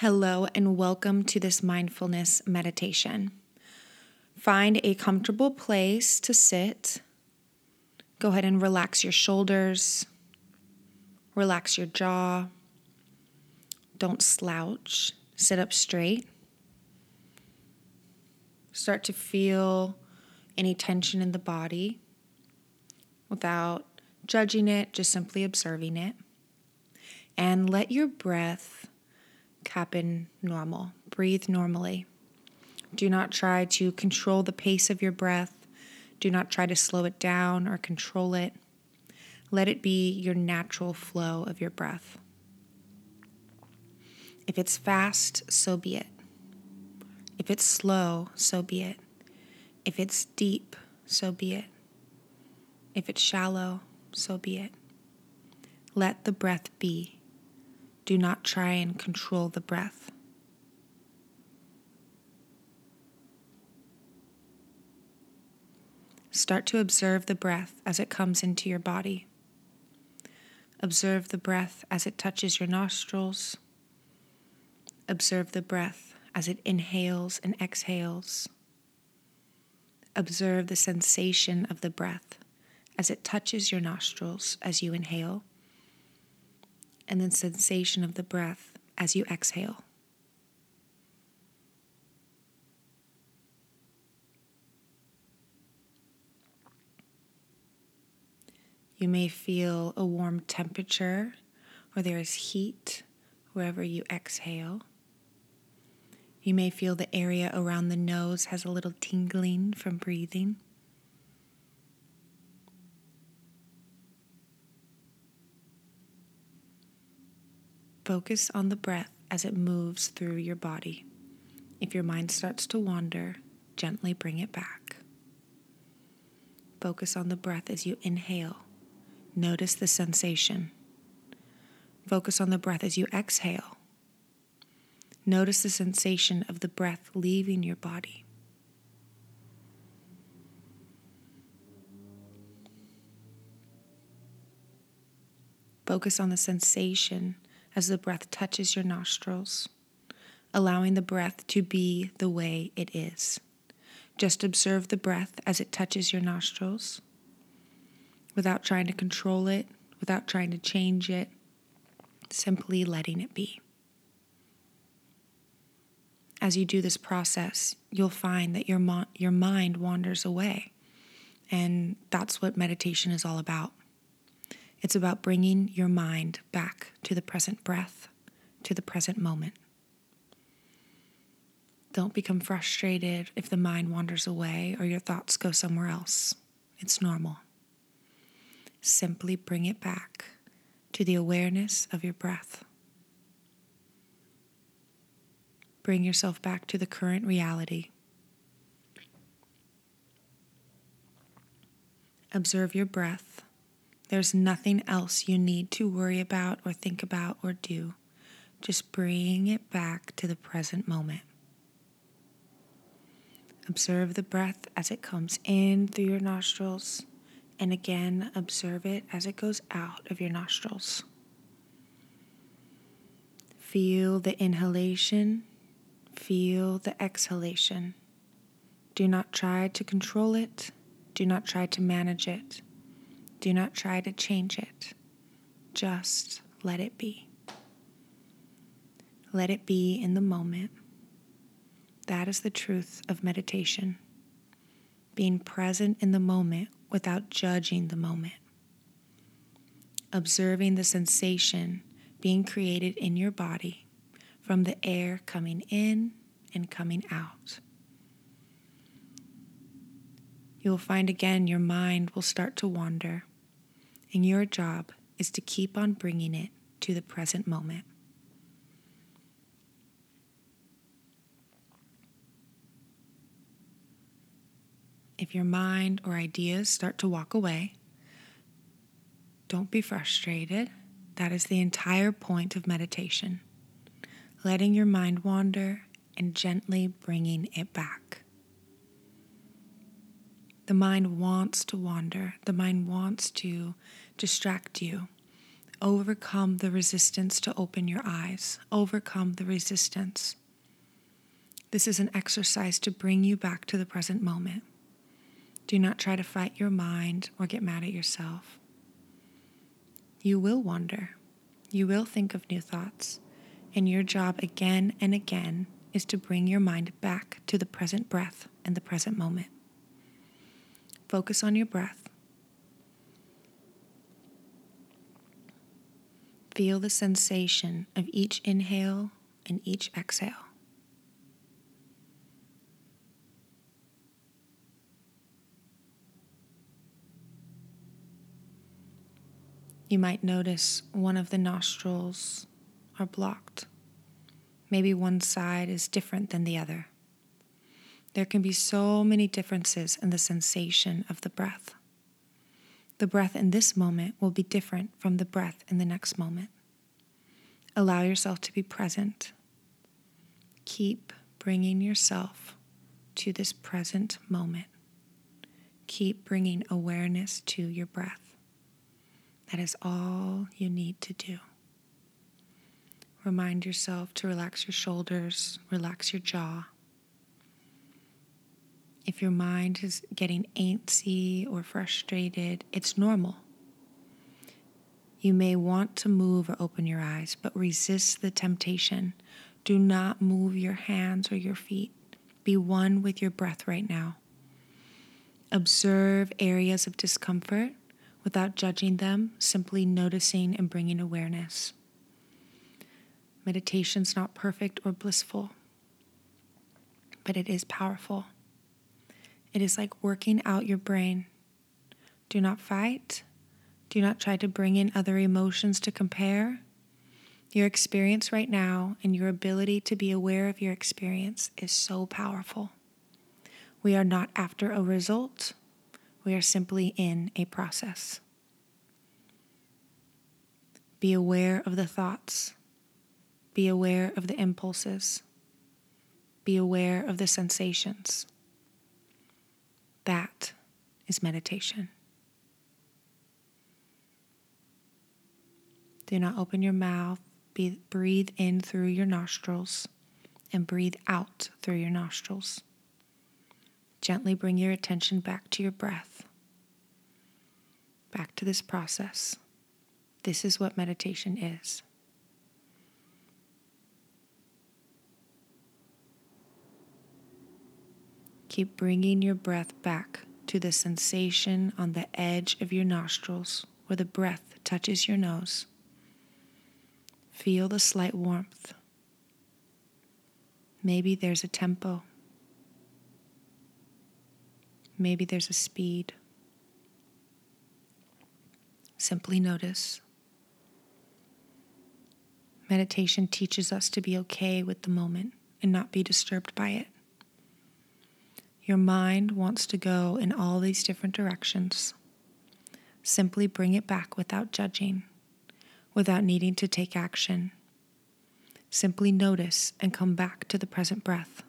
Hello, and welcome to this mindfulness meditation. Find a comfortable place to sit. Go ahead and relax your shoulders, relax your jaw. Don't slouch, sit up straight. Start to feel any tension in the body without judging it, just simply observing it. And let your breath happen normal. Breathe normally. Do not try to control the pace of your breath. Do not try to slow it down or control it. Let it be your natural flow of your breath. If it's fast, so be it. If it's slow, so be it. If it's deep, so be it. If it's shallow, so be it. Let the breath be. Do not try and control the breath. Start to observe the breath as it comes into your body. Observe the breath as it touches your nostrils. Observe the breath as it inhales and exhales. Observe the sensation of the breath as it touches your nostrils as you inhale and the sensation of the breath as you exhale. You may feel a warm temperature or there is heat wherever you exhale. You may feel the area around the nose has a little tingling from breathing. Focus on the breath as it moves through your body. If your mind starts to wander, gently bring it back. Focus on the breath as you inhale. Notice the sensation. Focus on the breath as you exhale. Notice the sensation of the breath leaving your body. Focus on the sensation as the breath touches your nostrils, allowing the breath to be the way it is. Just observe the breath as it touches your nostrils without trying to control it, without trying to change it, simply letting it be. As you do this process, you'll find that your, mo- your mind wanders away. And that's what meditation is all about. It's about bringing your mind back to the present breath, to the present moment. Don't become frustrated if the mind wanders away or your thoughts go somewhere else. It's normal. Simply bring it back to the awareness of your breath. Bring yourself back to the current reality. Observe your breath there's nothing else you need to worry about or think about or do. Just bring it back to the present moment. Observe the breath as it comes in through your nostrils, and again, observe it as it goes out of your nostrils. Feel the inhalation, feel the exhalation. Do not try to control it, do not try to manage it. Do not try to change it. Just let it be. Let it be in the moment. That is the truth of meditation. Being present in the moment without judging the moment. Observing the sensation being created in your body from the air coming in and coming out. You will find again your mind will start to wander and your job is to keep on bringing it to the present moment. If your mind or ideas start to walk away, don't be frustrated. That is the entire point of meditation. Letting your mind wander and gently bringing it back. The mind wants to wander, the mind wants to distract you. overcome the resistance to open your eyes, overcome the resistance. This is an exercise to bring you back to the present moment. Do not try to fight your mind or get mad at yourself. You will wander. You will think of new thoughts. And your job again and again is to bring your mind back to the present breath and the present moment. Focus on your breath. Feel the sensation of each inhale and each exhale. You might notice one of the nostrils are blocked. Maybe one side is different than the other. There can be so many differences in the sensation of the breath. The breath in this moment will be different from the breath in the next moment. Allow yourself to be present. Keep bringing yourself to this present moment. Keep bringing awareness to your breath. That is all you need to do. Remind yourself to relax your shoulders, relax your jaw. If your mind is getting antsy or frustrated, it's normal. You may want to move or open your eyes, but resist the temptation. Do not move your hands or your feet. Be one with your breath right now. Observe areas of discomfort without judging them, simply noticing and bringing awareness. Meditation's not perfect or blissful, but it is powerful. It is like working out your brain. Do not fight. Do not try to bring in other emotions to compare. Your experience right now and your ability to be aware of your experience is so powerful. We are not after a result, we are simply in a process. Be aware of the thoughts. Be aware of the impulses. Be aware of the sensations. That is meditation. Do not open your mouth. Be, breathe in through your nostrils and breathe out through your nostrils. Gently bring your attention back to your breath, back to this process. This is what meditation is. Keep bringing your breath back to the sensation on the edge of your nostrils where the breath touches your nose. Feel the slight warmth. Maybe there's a tempo. Maybe there's a speed. Simply notice. Meditation teaches us to be okay with the moment and not be disturbed by it. Your mind wants to go in all these different directions. Simply bring it back without judging, without needing to take action. Simply notice and come back to the present breath.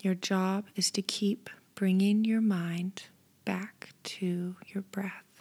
Your job is to keep bringing your mind back to your breath.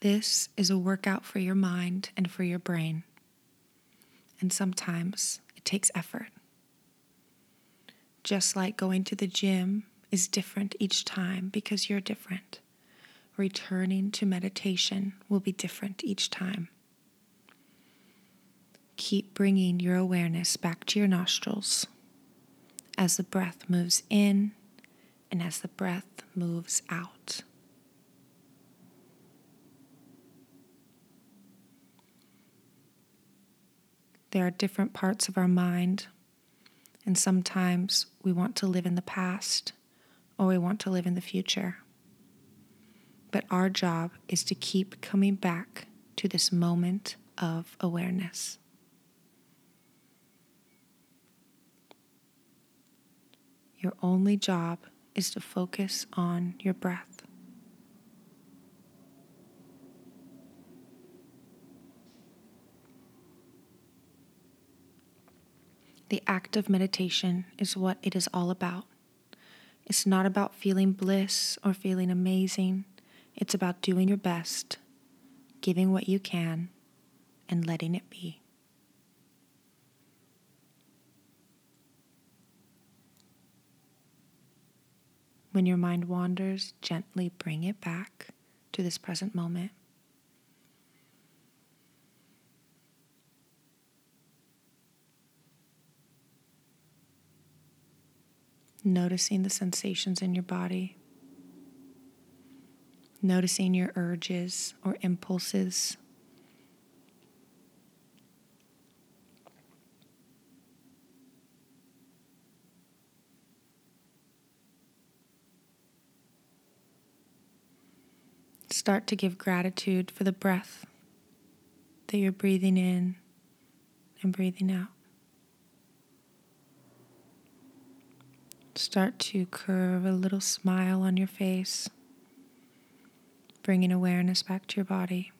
This is a workout for your mind and for your brain. And sometimes it takes effort. Just like going to the gym is different each time because you're different returning to meditation will be different each time. Keep bringing your awareness back to your nostrils as the breath moves in and as the breath moves out. There are different parts of our mind, and sometimes we want to live in the past or we want to live in the future. But our job is to keep coming back to this moment of awareness. Your only job is to focus on your breath. The act of meditation is what it is all about. It's not about feeling bliss or feeling amazing. It's about doing your best, giving what you can, and letting it be. When your mind wanders, gently bring it back to this present moment. Noticing the sensations in your body, noticing your urges or impulses. Start to give gratitude for the breath that you're breathing in and breathing out. Start to curve a little smile on your face, bringing awareness back to your body.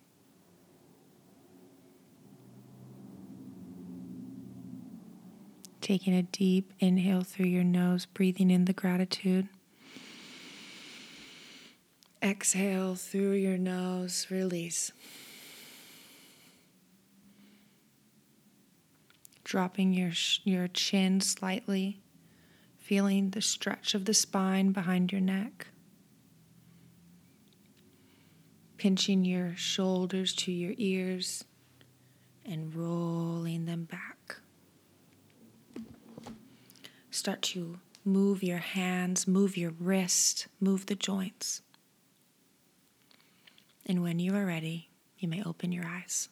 Taking a deep inhale through your nose, breathing in the gratitude. Exhale through your nose, release. Dropping your, your chin slightly, feeling the stretch of the spine behind your neck. Pinching your shoulders to your ears and rolling them back. Start to move your hands, move your wrist, move the joints. And when you are ready, you may open your eyes.